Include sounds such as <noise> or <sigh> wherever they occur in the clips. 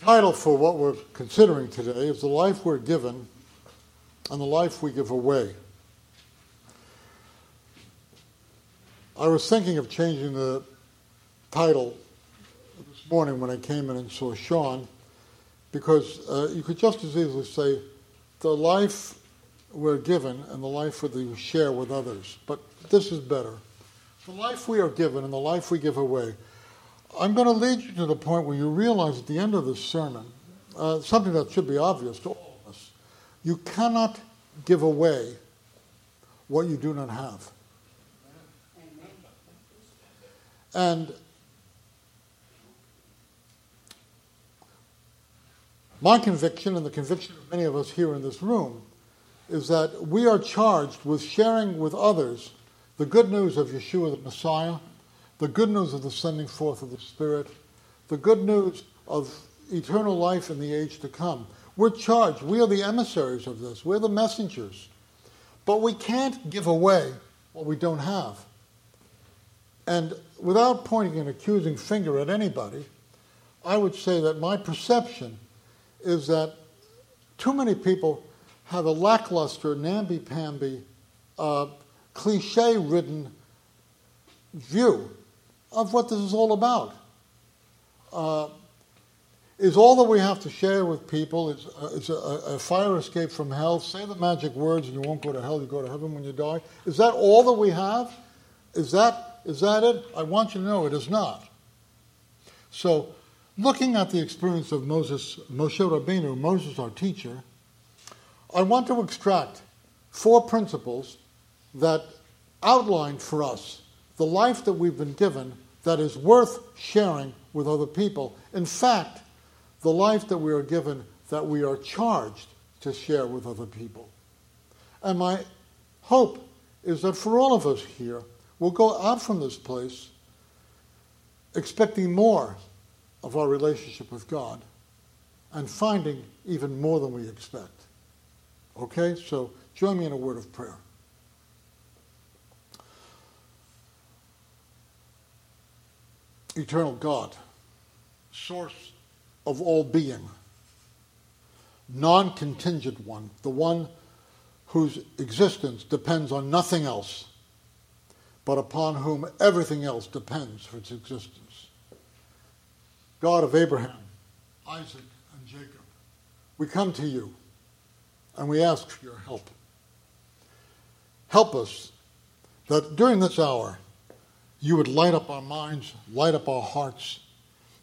title for what we're considering today is The Life We're Given and the Life We Give Away. I was thinking of changing the title this morning when I came in and saw Sean because uh, you could just as easily say the life we're given and the life we share with others. But this is better. The life we are given and the life we give away. I'm going to lead you to the point where you realize at the end of this sermon uh, something that should be obvious to all of us. You cannot give away what you do not have. And my conviction, and the conviction of many of us here in this room, is that we are charged with sharing with others the good news of Yeshua the Messiah the good news of the sending forth of the Spirit, the good news of eternal life in the age to come. We're charged. We are the emissaries of this. We're the messengers. But we can't give away what we don't have. And without pointing an accusing finger at anybody, I would say that my perception is that too many people have a lackluster, namby-pamby, uh, cliche-ridden view of what this is all about. Uh, is all that we have to share with people is, uh, a, a, fire escape from hell. Say the magic words and you won't go to hell, you go to heaven when you die. Is that all that we have? Is that, is that it? I want you to know it is not. So, looking at the experience of Moses, Moshe Rabbeinu, Moses our teacher, I want to extract four principles that outline for us the life that we've been given that is worth sharing with other people. In fact, the life that we are given that we are charged to share with other people. And my hope is that for all of us here, we'll go out from this place expecting more of our relationship with God and finding even more than we expect. Okay? So join me in a word of prayer. Eternal God, source of all being, non contingent one, the one whose existence depends on nothing else, but upon whom everything else depends for its existence. God of Abraham, Isaac, and Jacob, we come to you and we ask for your help. Help us that during this hour, you would light up our minds, light up our hearts,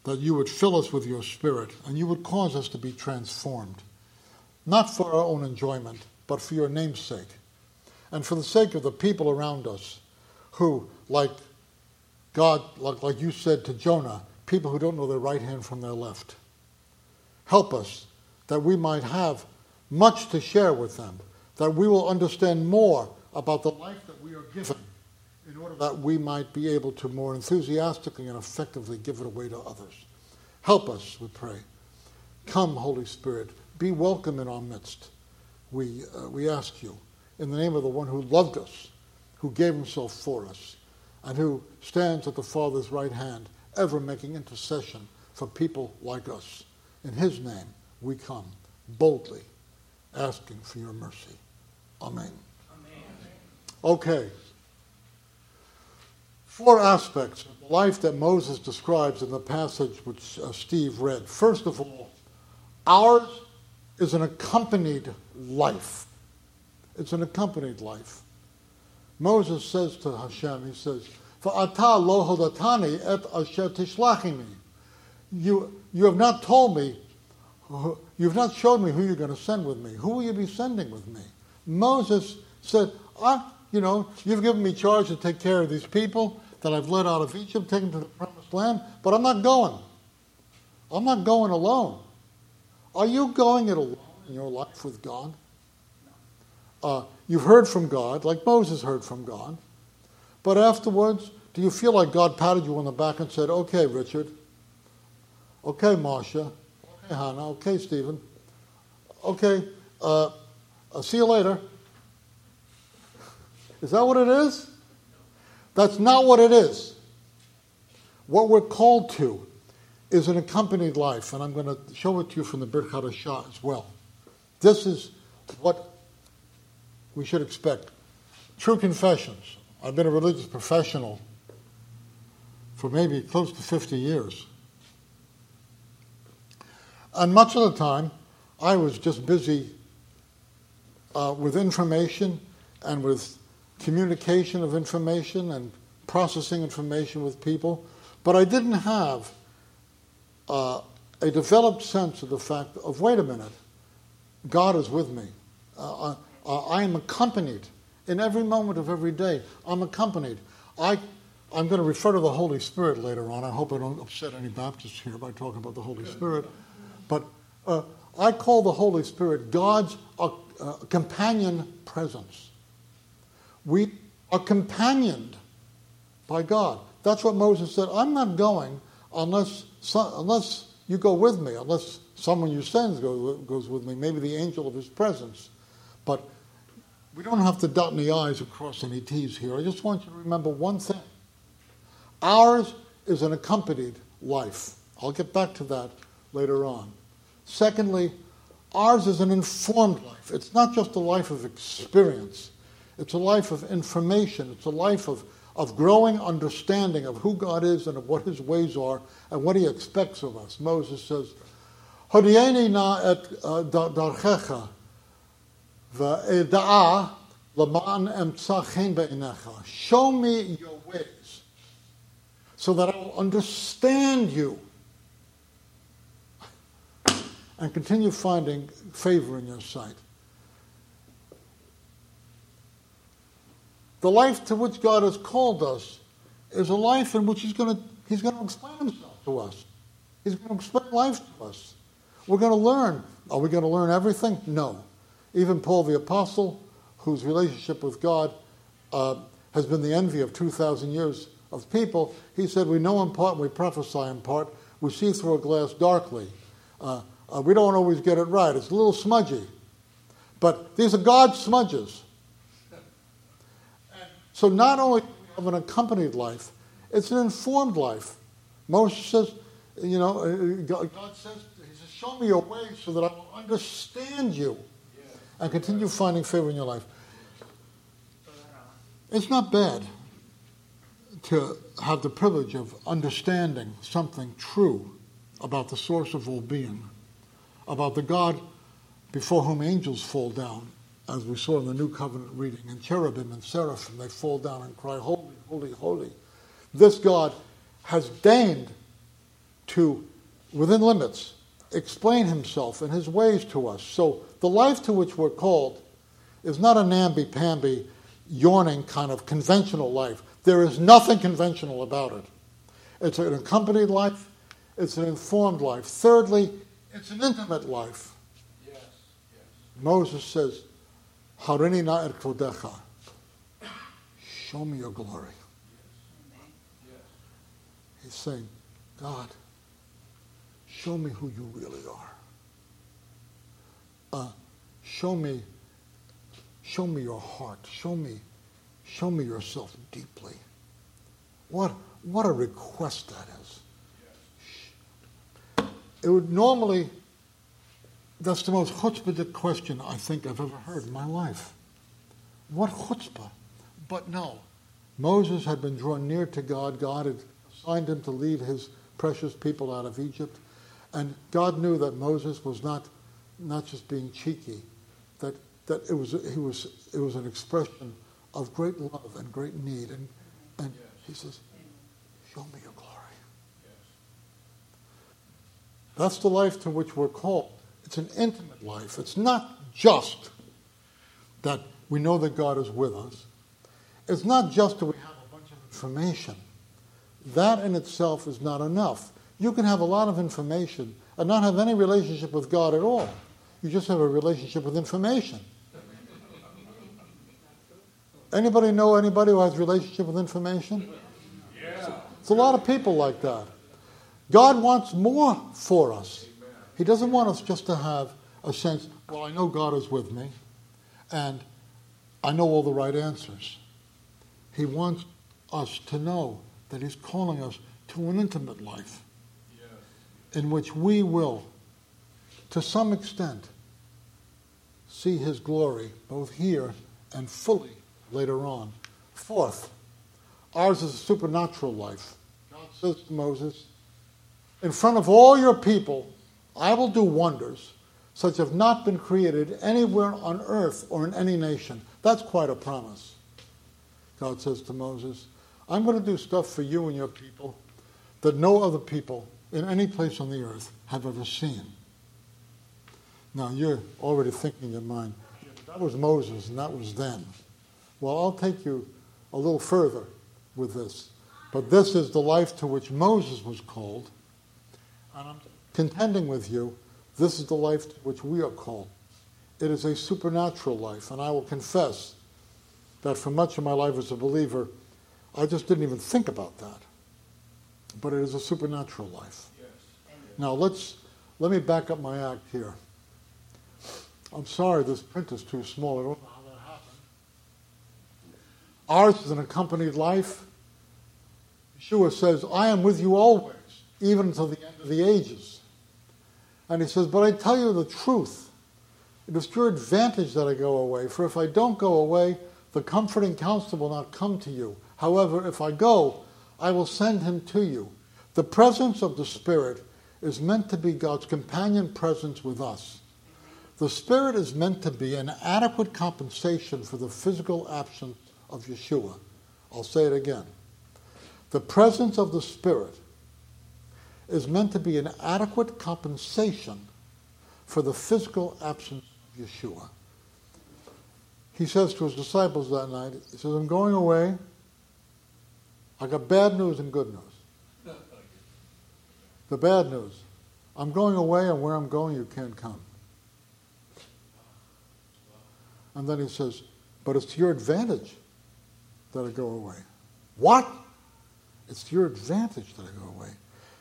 that you would fill us with your spirit, and you would cause us to be transformed, not for our own enjoyment, but for your name's sake, and for the sake of the people around us who, like God, like, like you said to Jonah, people who don't know their right hand from their left. Help us that we might have much to share with them, that we will understand more about the life that we are given in order that we might be able to more enthusiastically and effectively give it away to others. Help us, we pray. Come, Holy Spirit, be welcome in our midst. We, uh, we ask you, in the name of the one who loved us, who gave himself for us, and who stands at the Father's right hand, ever making intercession for people like us. In his name we come boldly, asking for your mercy. Amen. Amen. Okay four aspects of the life that Moses describes in the passage which uh, Steve read. First of all, ours is an accompanied life. It's an accompanied life. Moses says to Hashem, he says, "Va'ata lo hodatani et asher tishlachini." You you have not told me, you've not showed me who you're going to send with me. Who will you be sending with me? Moses said, "Ah, you know, you've given me charge to take care of these people that I've led out of Egypt, taken to the promised land, but I'm not going. I'm not going alone. Are you going it alone in your life with God? Uh, you've heard from God, like Moses heard from God, but afterwards, do you feel like God patted you on the back and said, okay, Richard, okay, Marcia, okay, Hannah, okay, Stephen, okay, uh, I'll see you later. <laughs> Is that what it is? That's not what it is. What we're called to is an accompanied life, and I'm going to show it to you from the Brit Hadashah as well. This is what we should expect. True confessions. I've been a religious professional for maybe close to 50 years. And much of the time, I was just busy uh, with information and with communication of information and processing information with people, but I didn't have uh, a developed sense of the fact of wait a minute, God is with me. Uh, uh, I am accompanied in every moment of every day. I'm accompanied. I, I'm going to refer to the Holy Spirit later on. I hope I don't upset any Baptists here by talking about the Holy Spirit. But uh, I call the Holy Spirit God's uh, uh, companion presence. We are companioned by God. That's what Moses said. I'm not going unless, unless you go with me, unless someone you send goes with me, maybe the angel of his presence. But we don't have to dot any I's or cross any T's here. I just want you to remember one thing. Ours is an accompanied life. I'll get back to that later on. Secondly, ours is an informed life. It's not just a life of experience, it's a life of information, it's a life of, of growing understanding of who God is and of what his ways are and what he expects of us. Moses says, Hodieni na et uh, darchecha be'inecha. Show me your ways so that I will understand you and continue finding favor in your sight. The life to which God has called us is a life in which He's going to, he's going to explain Himself to us. He's going to explain life to us. We're going to learn. Are we going to learn everything? No. Even Paul the Apostle, whose relationship with God uh, has been the envy of 2,000 years of people, he said, We know in part and we prophesy in part. We see through a glass darkly. Uh, uh, we don't always get it right. It's a little smudgy. But these are God's smudges. So not only of an accompanied life, it's an informed life. Moses says, you know, uh, God says, He says, show me your way so that I will understand you and continue finding favor in your life. It's not bad to have the privilege of understanding something true about the source of all being about the God before whom angels fall down, as we saw in the New Covenant reading, and cherubim and seraphim, they fall down and cry, Holy, holy, holy. This God has deigned to, within limits, explain himself and his ways to us. So the life to which we're called is not a namby-pamby, yawning kind of conventional life. There is nothing conventional about it. It's an accompanied life, it's an informed life. Thirdly, it's an intimate life. Yes, yes. Moses says, Harini na er kodecha. Show me your glory. He's saying, God, show me who you really are. Uh, show me, show me your heart. Show me, show me yourself deeply. What, what a request that is it would normally, that's the most chutzpah question I think I've ever heard in my life. What chutzpah? But no. Moses had been drawn near to God. God had assigned him to lead his precious people out of Egypt. And God knew that Moses was not, not just being cheeky, that, that it, was, he was, it was an expression of great love and great need. And, and he says, Show me your glory. That's the life to which we're called. It's an intimate life. It's not just that we know that God is with us. It's not just that we have a bunch of information. That in itself is not enough. You can have a lot of information and not have any relationship with God at all. You just have a relationship with information. Anybody know anybody who has relationship with information? Yeah. It's a lot of people like that. God wants more for us. He doesn't want us just to have a sense, well, I know God is with me, and I know all the right answers. He wants us to know that He's calling us to an intimate life. in which we will, to some extent, see his glory both here and fully later on. Fourth, ours is a supernatural life. God says to Moses, In front of all your people, I will do wonders such have not been created anywhere on earth or in any nation. That's quite a promise. God says to Moses, I'm going to do stuff for you and your people that no other people in any place on the earth have ever seen. Now, you're already thinking in your mind, that was Moses and that was then. Well, I'll take you a little further with this. But this is the life to which Moses was called. And I'm contending with you this is the life to which we are called. It is a supernatural life, and I will confess that for much of my life as a believer, I just didn't even think about that. But it is a supernatural life. Yes. Now let's let me back up my act here. I'm sorry this print is too small. I don't know how that happened. Ours is an accompanied life. Yeshua says, I am with you always, even until the end of the ages. And he says, But I tell you the truth. It is to your advantage that I go away, for if I don't go away, the comforting counsel will not come to you. However, if I go, I will send him to you. The presence of the Spirit is meant to be God's companion presence with us. The Spirit is meant to be an adequate compensation for the physical absence of Yeshua. I'll say it again. The presence of the Spirit is meant to be an adequate compensation for the physical absence of Yeshua. He says to his disciples that night, he says, I'm going away. I got bad news and good news. The bad news, I'm going away, and where I'm going, you can't come. And then he says, But it's to your advantage that I go away. What? It's to your advantage that I go away.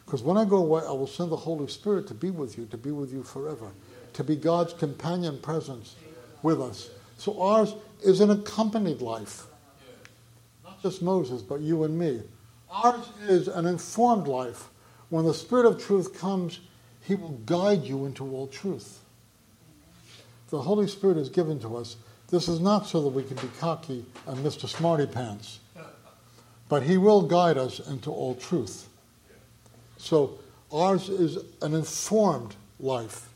Because when I go away, I will send the Holy Spirit to be with you, to be with you forever, to be God's companion presence with us. So ours is an accompanied life. Not just Moses, but you and me. Ours is an informed life. When the Spirit of truth comes, He will guide you into all truth. The Holy Spirit is given to us. This is not so that we can be cocky and Mr. Smarty Pants, but He will guide us into all truth. So ours is an informed life.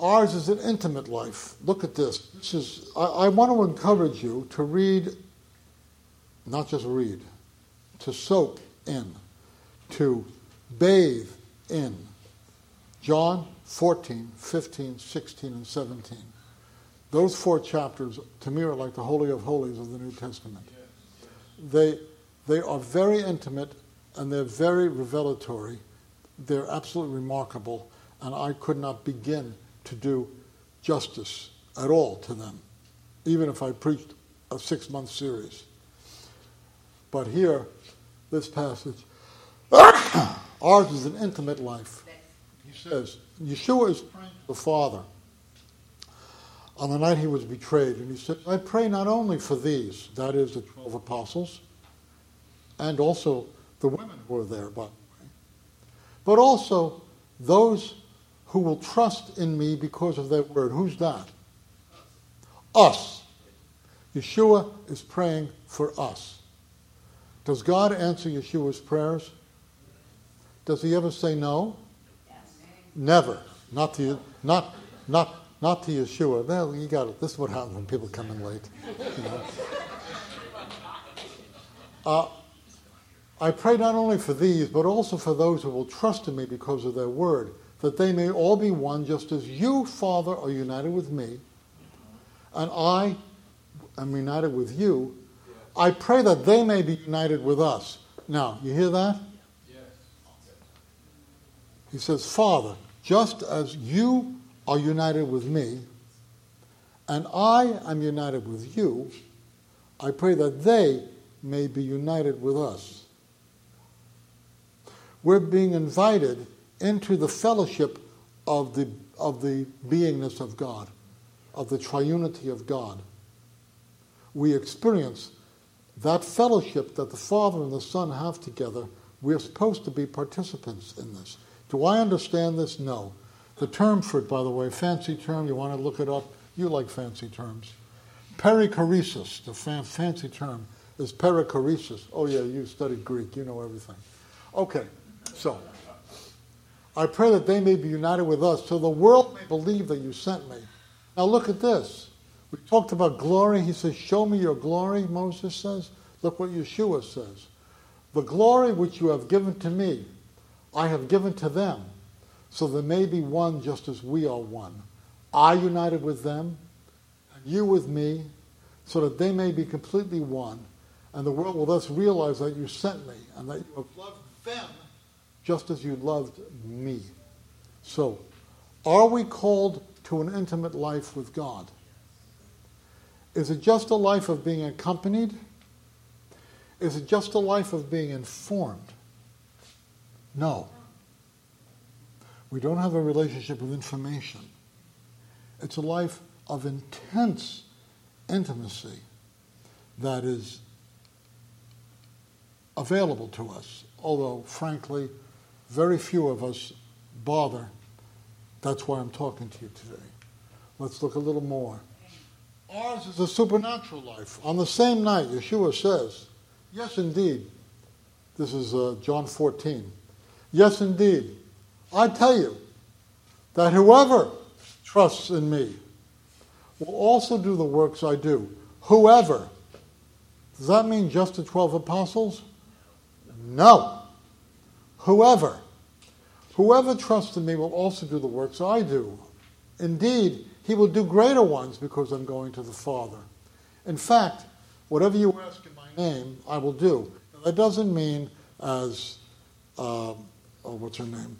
Ours is an intimate life. Look at this. This is I, I want to encourage you to read, not just read, to soak in, to bathe in. John 14, 15, 16, and 17. Those four chapters, to me, are like the Holy of Holies of the New Testament. They, they are very intimate and they're very revelatory. They're absolutely remarkable, and I could not begin to do justice at all to them, even if I preached a six month series. But here, this passage, <coughs> ours is an intimate life. He says, Yeshua is praying to the Father on the night he was betrayed, and he said, I pray not only for these, that is, the 12 apostles, and also the women who are there, by the way, but also those who will trust in me because of that word. Who's that? Us. Yeshua is praying for us. Does God answer Yeshua's prayers? Does he ever say no? Yes. Never. Not to not not not to Yeshua. Well, you got it. This is what happens when people come in late. You know? uh, I pray not only for these, but also for those who will trust in me because of their word, that they may all be one, just as you, Father, are united with me, and I am united with you. I pray that they may be united with us. Now, you hear that? He says, Father, just as you are united with me, and I am united with you, I pray that they may be united with us we're being invited into the fellowship of the, of the beingness of God, of the triunity of God. We experience that fellowship that the Father and the Son have together We are supposed to be participants in this. Do I understand this? No. The term for it, by the way, fancy term, you want to look it up. You like fancy terms. Perichoresis, the fan- fancy term, is perichoresis. Oh, yeah, you studied Greek, you know everything. Okay, so I pray that they may be united with us so the world may believe that you sent me. Now look at this. We talked about glory. He says, Show me your glory, Moses says. Look what Yeshua says. The glory which you have given to me, I have given to them, so there may be one just as we are one. I united with them, and you with me, so that they may be completely one. And the world will thus realize that you sent me, and that you have loved them just as you loved me. So, are we called to an intimate life with God? Is it just a life of being accompanied? Is it just a life of being informed? No. We don't have a relationship with information. It's a life of intense intimacy that is available to us, although, frankly, very few of us bother. That's why I'm talking to you today. Let's look a little more. Ours is a supernatural life. On the same night, Yeshua says, Yes, indeed. This is uh, John 14. Yes, indeed. I tell you that whoever trusts in me will also do the works I do. Whoever. Does that mean just the 12 apostles? No. Whoever. Whoever trusts in me will also do the works I do. Indeed, he will do greater ones because I'm going to the Father. In fact, whatever you ask in my name, I will do. that doesn't mean as, uh, oh, what's her name?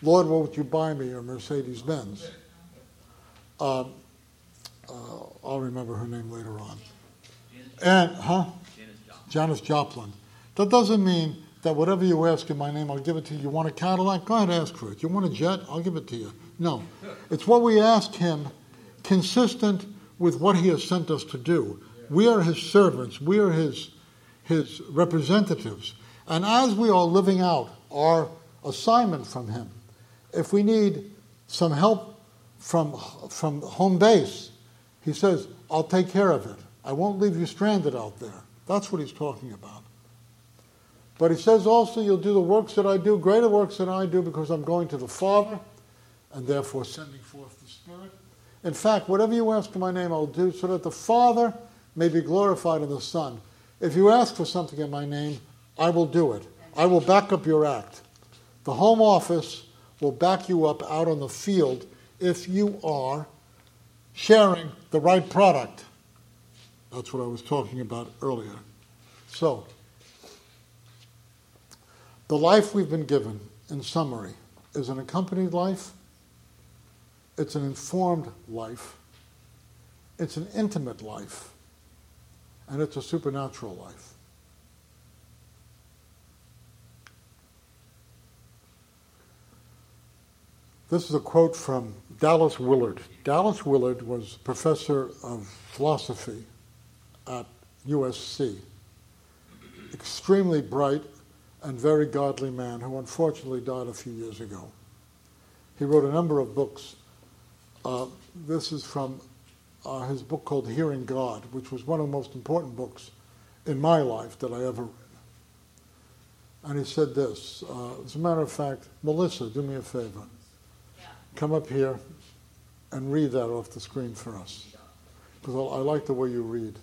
Lord, what would you buy me a Mercedes Benz? Um, uh, I'll remember her name later on. And, huh? Janis Joplin. That doesn't mean that whatever you ask in my name, I'll give it to you. You want a Cadillac? Go ahead, ask for it. You want a jet? I'll give it to you. No. It's what we ask him consistent with what he has sent us to do. We are his servants, we are his, his representatives. And as we are living out our assignment from him, if we need some help from, from home base, he says, I'll take care of it. I won't leave you stranded out there. That's what he's talking about. But he says also, You'll do the works that I do, greater works than I do, because I'm going to the Father, and therefore sending forth the Spirit. In fact, whatever you ask in my name, I'll do, so that the Father may be glorified in the Son. If you ask for something in my name, I will do it. I will back up your act. The Home Office will back you up out on the field if you are sharing the right product. That's what I was talking about earlier. So, the life we've been given, in summary, is an accompanied life, it's an informed life, it's an intimate life, and it's a supernatural life. This is a quote from Dallas Willard. Dallas Willard was professor of philosophy at USC. Extremely bright, and very godly man who unfortunately died a few years ago. He wrote a number of books. Uh, this is from uh, his book called Hearing God, which was one of the most important books in my life that I ever read. And he said this uh, As a matter of fact, Melissa, do me a favor. Come up here and read that off the screen for us. Because I like the way you read.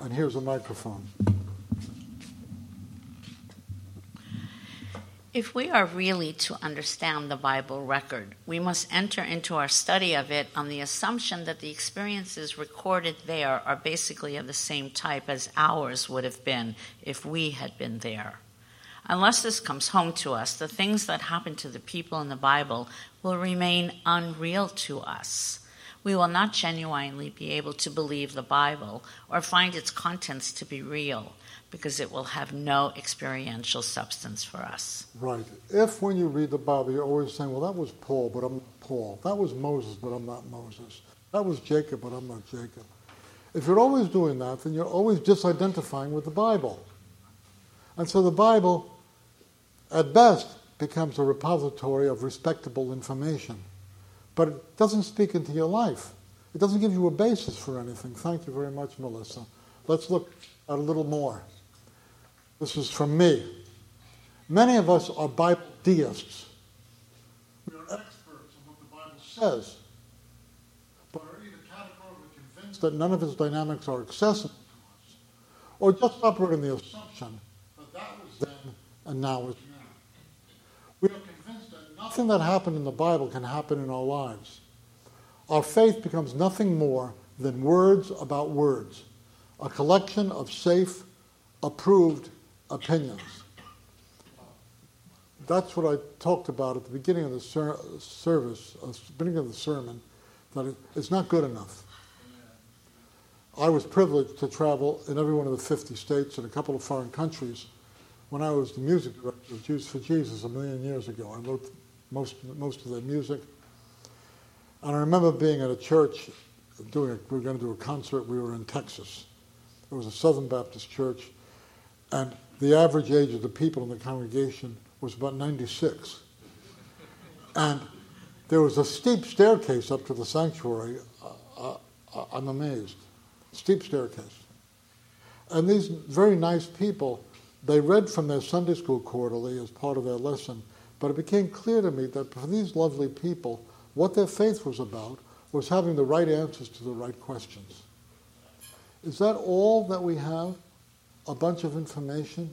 And here's a microphone. If we are really to understand the Bible record, we must enter into our study of it on the assumption that the experiences recorded there are basically of the same type as ours would have been if we had been there. Unless this comes home to us, the things that happen to the people in the Bible will remain unreal to us. We will not genuinely be able to believe the Bible or find its contents to be real because it will have no experiential substance for us. Right. If when you read the Bible, you're always saying, well, that was Paul, but I'm not Paul. That was Moses, but I'm not Moses. That was Jacob, but I'm not Jacob. If you're always doing that, then you're always disidentifying with the Bible. And so the Bible, at best, becomes a repository of respectable information. But it doesn't speak into your life. It doesn't give you a basis for anything. Thank you very much, Melissa. Let's look at a little more. This is from me. Many of us are Bible deists. We are experts in what the Bible says, but are either categorically convinced that none of its dynamics are accessible to us, or just operate on the assumption that that was then and now is now. We are convinced that nothing that happened in the Bible can happen in our lives. Our faith becomes nothing more than words about words, a collection of safe, approved opinions. That's what I talked about at the beginning of the ser- service, uh, beginning of the sermon, that it, it's not good enough. I was privileged to travel in every one of the 50 states and a couple of foreign countries when I was the music director of Jews for Jesus a million years ago. I wrote most, most of their music. And I remember being at a church doing a, we were going to do a concert. We were in Texas. It was a Southern Baptist church, and the average age of the people in the congregation was about 96. And there was a steep staircase up to the sanctuary. Uh, uh, I'm amazed. Steep staircase. And these very nice people, they read from their Sunday school quarterly as part of their lesson, but it became clear to me that for these lovely people, what their faith was about was having the right answers to the right questions. Is that all that we have? A bunch of information?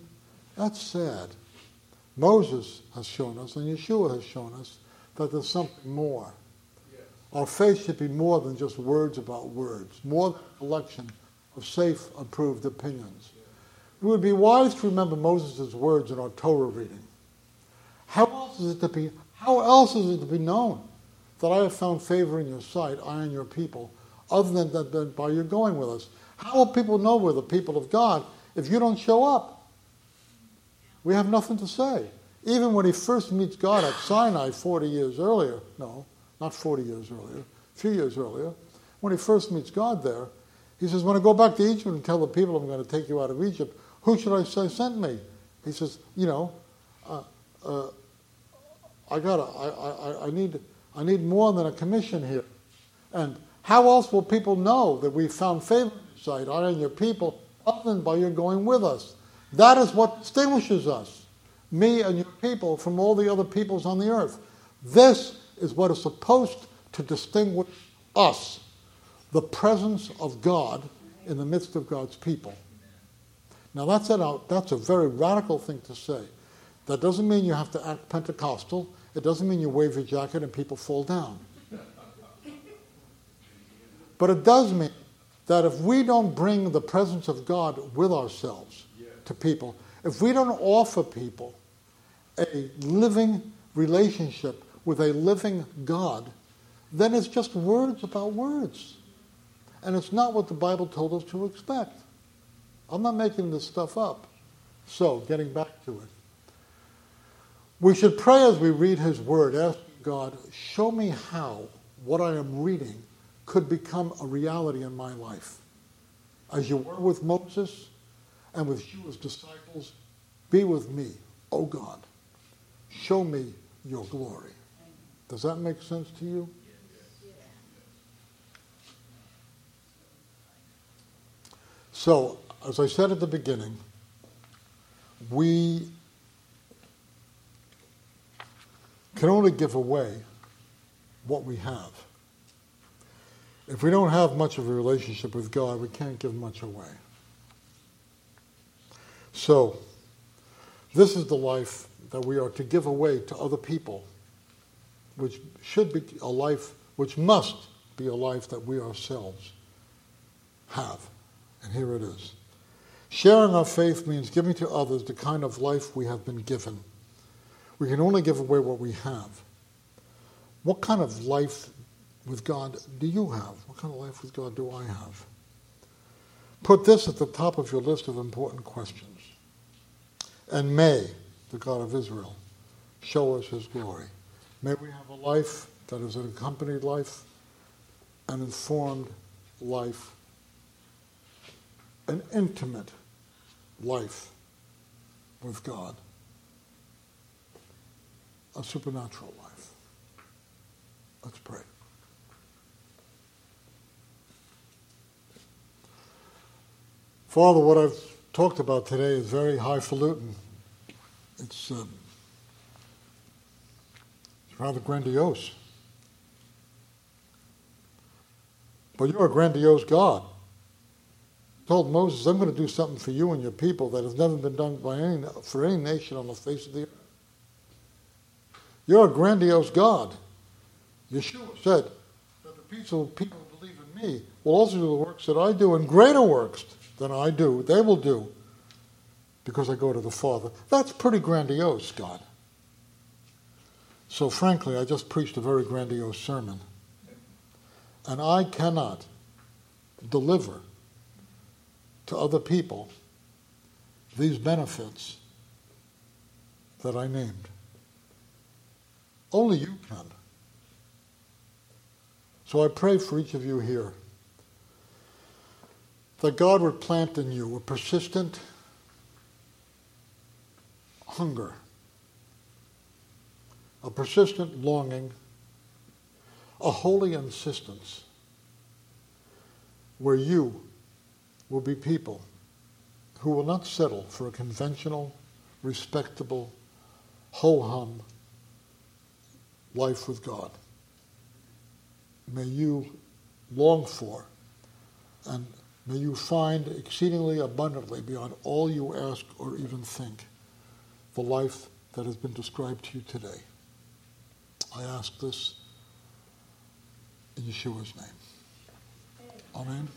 That's sad. Moses has shown us, and Yeshua has shown us, that there's something more. Yes. Our faith should be more than just words about words, more than a collection of safe, approved opinions. Yes. It would be wise to remember Moses' words in our Torah reading. How else is it to be? How else is it to be known that I have found favor in your sight, I and your people, other than, than by your going with us? How will people know we're the people of God if you don't show up? We have nothing to say. Even when he first meets God at Sinai 40 years earlier, no, not 40 years earlier, a few years earlier, when he first meets God there, he says, When I go back to Egypt and tell the people I'm going to take you out of Egypt, who should I say sent me? He says, You know, uh, uh, I got I, I, I, need, I need more than a commission here. And how else will people know that we found favor sight, I and your people, than by your going with us. That is what distinguishes us, me and your people, from all the other peoples on the earth. This is what is supposed to distinguish us the presence of God in the midst of God's people. Now, that's a, that's a very radical thing to say. That doesn't mean you have to act Pentecostal. It doesn't mean you wave your jacket and people fall down. But it does mean that if we don't bring the presence of God with ourselves to people, if we don't offer people a living relationship with a living God, then it's just words about words. And it's not what the Bible told us to expect. I'm not making this stuff up. So, getting back to it. We should pray as we read His Word, asking God, show me how what I am reading could become a reality in my life. As you were with Moses and with you as disciples, be with me, O God. Show me your glory. Does that make sense to you? So, as I said at the beginning, we can only give away what we have. If we don't have much of a relationship with God, we can't give much away. So, this is the life that we are to give away to other people, which should be a life, which must be a life that we ourselves have. And here it is. Sharing our faith means giving to others the kind of life we have been given. We can only give away what we have. What kind of life with God do you have? What kind of life with God do I have? Put this at the top of your list of important questions. And may the God of Israel show us his glory. May we have a life that is an accompanied life, an informed life, an intimate life with God, a supernatural life. Let's pray. Father, what I've talked about today is very highfalutin. It's, um, it's rather grandiose. But you're a grandiose God. You told Moses, I'm going to do something for you and your people that has never been done by any, for any nation on the face of the earth. You're a grandiose God. Yeshua said that the people who believe in me will also do the works that I do and greater works than I do, they will do because I go to the Father. That's pretty grandiose, God. So, frankly, I just preached a very grandiose sermon. And I cannot deliver to other people these benefits that I named. Only you can. So I pray for each of you here that God would plant in you a persistent hunger, a persistent longing, a holy insistence where you will be people who will not settle for a conventional, respectable, ho hum life with God. May you long for and May you find exceedingly abundantly beyond all you ask or even think the life that has been described to you today. I ask this in Yeshua's name. Amen.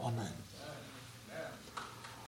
Amen.